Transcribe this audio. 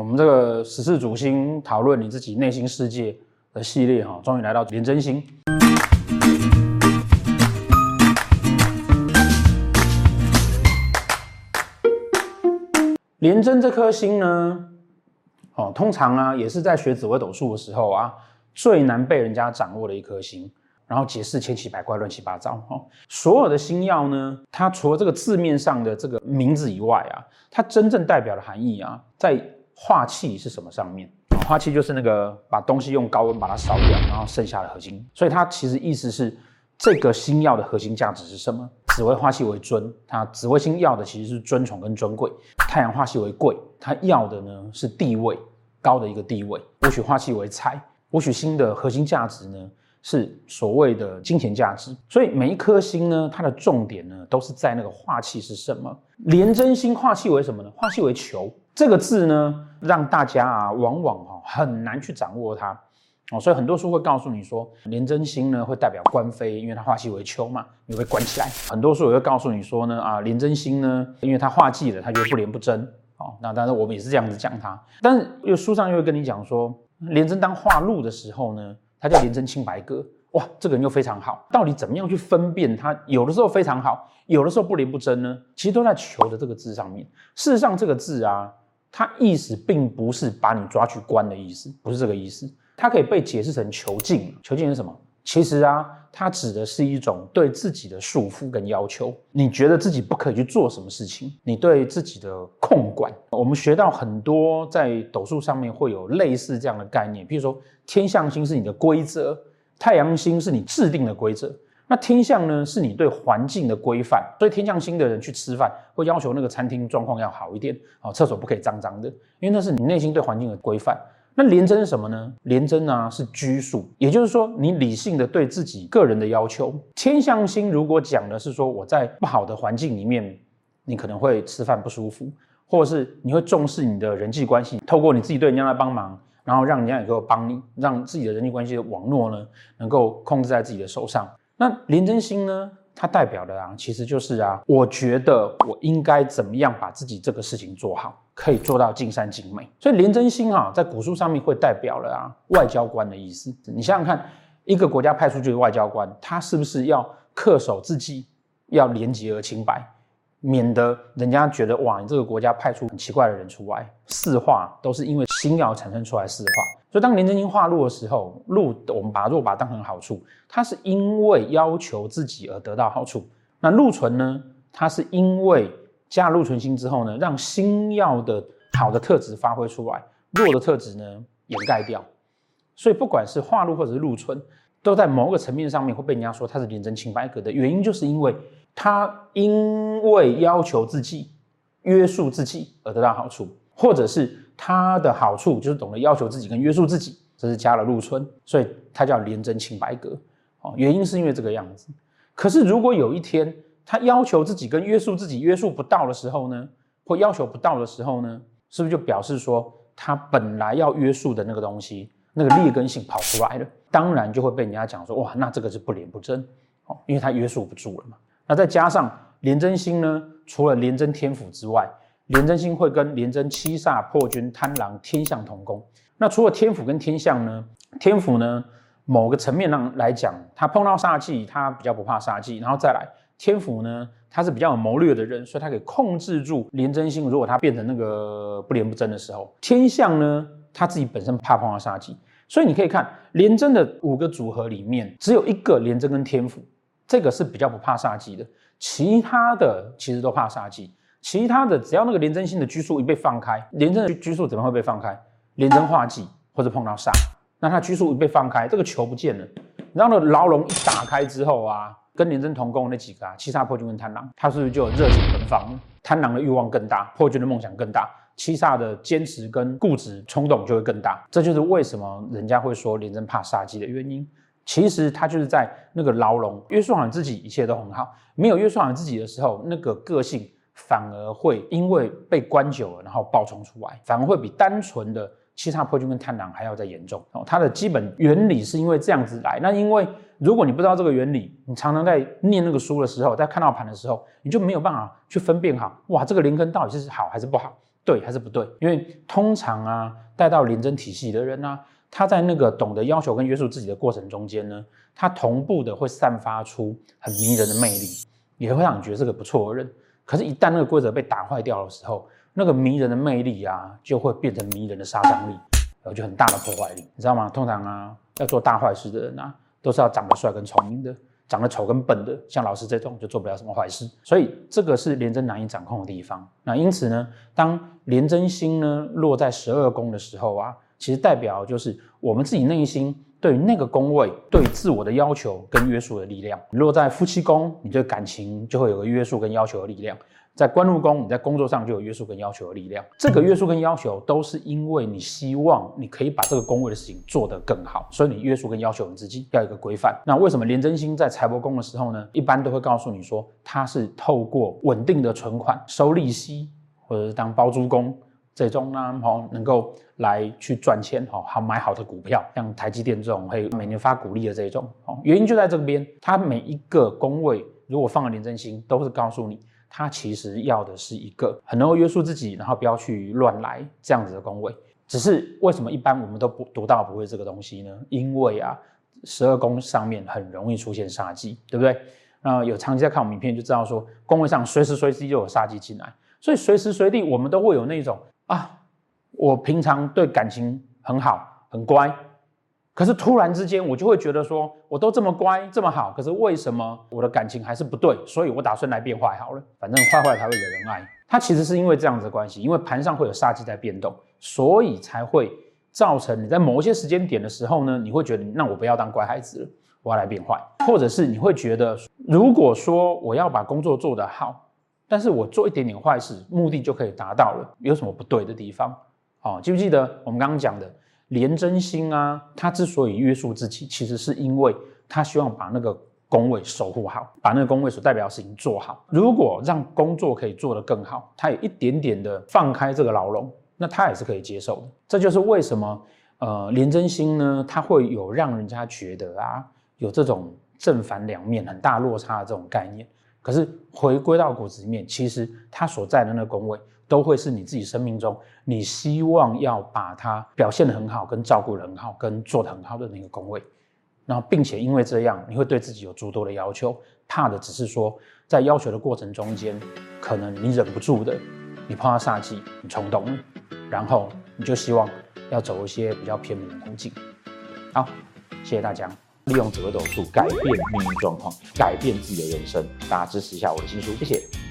我们这个十四主星讨论你自己内心世界的系列哈，终于来到廉贞星。廉贞这颗星呢，哦，通常啊也是在学紫微斗数的时候啊，最难被人家掌握的一颗星。然后解释千奇百怪、乱七八糟哦。所有的星曜呢，它除了这个字面上的这个名字以外啊，它真正代表的含义啊，在化气是什么上面？化气就是那个把东西用高温把它烧掉，然后剩下的核心。所以它其实意思是这个星曜的核心价值是什么？紫微化气为尊，它紫微星要的其实是尊崇跟尊贵。太阳化气为贵，它要的呢是地位高的一个地位。武曲化气为财，武曲星的核心价值呢，是所谓的金钱价值，所以每一颗星呢，它的重点呢，都是在那个化气是什么。廉贞星化气为什么呢？化气为求这个字呢，让大家啊，往往哈很难去掌握它哦。所以很多书会告诉你说，廉贞星呢会代表官非，因为它化气为秋嘛，你会关起来。很多书也会告诉你说呢，啊，廉贞星呢，因为它化忌了，它就不廉不贞哦。那当然我们也是这样子讲它，但是有书上又会跟你讲说，廉贞当化禄的时候呢。他叫廉贞清白歌，哇，这个人又非常好。到底怎么样去分辨他？有的时候非常好，有的时候不廉不贞呢？其实都在“求”的这个字上面。事实上，这个字啊，它意思并不是把你抓去关的意思，不是这个意思。它可以被解释成囚禁。囚禁是什么？其实啊，它指的是一种对自己的束缚跟要求。你觉得自己不可以去做什么事情？你对自己的控管。我们学到很多在斗数上面会有类似这样的概念，比如说天象星是你的规则，太阳星是你制定的规则。那天象呢，是你对环境的规范。所以天象星的人去吃饭，会要求那个餐厅状况要好一点，哦，厕所不可以脏脏的，因为那是你内心对环境的规范。那廉贞是什么呢？廉贞啊是拘束，也就是说你理性的对自己个人的要求。天象星如果讲的是说我在不好的环境里面，你可能会吃饭不舒服，或者是你会重视你的人际关系，透过你自己对人家来帮忙，然后让人家也够帮你，让自己的人际关系的网络呢能够控制在自己的手上。那廉贞星呢？它代表的啊，其实就是啊，我觉得我应该怎么样把自己这个事情做好，可以做到尽善尽美。所以廉贞星啊，在古书上面会代表了啊，外交官的意思。你想想看，一个国家派出去的外交官，他是不是要恪守自己，要廉洁而清白，免得人家觉得哇，你这个国家派出很奇怪的人出来。四化都是因为星曜产生出来四化。所以当廉贞星化禄的时候，禄我们把它把它当成好处，它是因为要求自己而得到好处。那禄存呢，它是因为加了禄存星之后呢，让星曜的好的特质发挥出来，弱的特质呢掩盖掉。所以不管是化禄或者是禄存，都在某个层面上面会被人家说它是廉贞清白格的原因，就是因为他因为要求自己、约束自己而得到好处，或者是。他的好处就是懂得要求自己跟约束自己，这是加了禄存，所以它叫廉贞清白格。哦，原因是因为这个样子。可是如果有一天他要求自己跟约束自己约束不到的时候呢，或要求不到的时候呢，是不是就表示说他本来要约束的那个东西，那个劣根性跑出来了？当然就会被人家讲说，哇，那这个是不廉不贞，哦，因为他约束不住了嘛。那再加上廉贞星呢，除了廉贞天府之外，廉贞星会跟廉贞七煞破军贪狼天相同宫，那除了天府跟天相呢？天府呢，某个层面上来讲，他碰到煞气，他比较不怕煞气。然后再来，天府呢，他是比较有谋略的人，所以他可以控制住廉贞星。如果他变成那个不廉不贞的时候，天相呢，他自己本身怕碰到煞气，所以你可以看廉贞的五个组合里面，只有一个廉贞跟天府，这个是比较不怕煞气的，其他的其实都怕煞气。其他的只要那个廉贞星的拘束一被放开，廉贞的拘束怎么会被放开？廉贞化忌或者碰到煞，那他拘束一被放开，这个球不见了。然后呢，牢笼一打开之后啊，跟廉贞同宫那几个啊，七煞破军跟贪狼，他是不是就有热情奔放？贪狼的欲望更大，破军的梦想更大，七煞的坚持跟固执冲动就会更大。这就是为什么人家会说廉贞怕煞忌的原因。其实他就是在那个牢笼约束好自己，一切都很好。没有约束好自己的时候，那个个性。反而会因为被关久了，然后爆冲出来，反而会比单纯的七煞破军跟贪狼还要再严重哦。它的基本原理是因为这样子来。那因为如果你不知道这个原理，你常常在念那个书的时候，在看到盘的时候，你就没有办法去分辨好，哇，这个廉贞到底是好还是不好？对还是不对？因为通常啊，带到廉贞体系的人啊，他在那个懂得要求跟约束自己的过程中间呢，他同步的会散发出很迷人的魅力，也会让你觉得是个不错的人。可是，一旦那个规则被打坏掉的时候，那个迷人的魅力啊，就会变成迷人的杀伤力，有就很大的破坏力，你知道吗？通常啊，要做大坏事的人啊，都是要长得帅跟聪明的。长得丑跟笨的，像老师这种就做不了什么坏事，所以这个是廉贞难以掌控的地方。那因此呢，当廉贞星呢落在十二宫的时候啊，其实代表就是我们自己内心对于那个宫位对自我的要求跟约束的力量。如果在夫妻宫，你对感情就会有个约束跟要求的力量。在官禄宫，你在工作上就有约束跟要求的力量。这个约束跟要求都是因为你希望你可以把这个宫位的事情做得更好，所以你约束跟要求你自己要一个规范。那为什么廉贞星在财帛宫的时候呢？一般都会告诉你说，它是透过稳定的存款收利息，或者是当包租公最终呢，好能够来去赚钱，好好买好的股票，像台积电这种会每年发股利的这种。哦原因就在这边，它每一个宫位如果放了廉贞星，都是告诉你。他其实要的是一个很能够约束自己，然后不要去乱来这样子的宫位。只是为什么一般我们都不读到不会这个东西呢？因为啊，十二宫上面很容易出现杀机，对不对？那有长期在看我们影片就知道说，宫位上随时随地就有杀机进来，所以随时随地我们都会有那种啊，我平常对感情很好，很乖。可是突然之间，我就会觉得说，我都这么乖，这么好，可是为什么我的感情还是不对？所以我打算来变坏好了，反正坏坏才会惹人爱。它其实是因为这样子的关系，因为盘上会有煞气在变动，所以才会造成你在某些时间点的时候呢，你会觉得，那我不要当乖孩子了，我要来变坏，或者是你会觉得，如果说我要把工作做得好，但是我做一点点坏事，目的就可以达到了，有什么不对的地方？好，记不记得我们刚刚讲的？廉贞星啊，他之所以约束自己，其实是因为他希望把那个宫位守护好，把那个宫位所代表的事情做好。如果让工作可以做得更好，他有一点点的放开这个牢笼，那他也是可以接受的。这就是为什么呃，廉贞星呢，他会有让人家觉得啊，有这种正反两面很大落差的这种概念。可是回归到骨子里面，其实他所在的那个宫位。都会是你自己生命中，你希望要把它表现得很好，跟照顾得很好，跟做得很好的那个宫位，然后并且因为这样，你会对自己有诸多的要求，怕的只是说，在要求的过程中间，可能你忍不住的，你碰到煞气，你冲动，然后你就希望要走一些比较偏门的途径。好，谢谢大家，利用紫微斗数改变命运状况，改变自己的人生，大家支持一下我的新书，谢谢。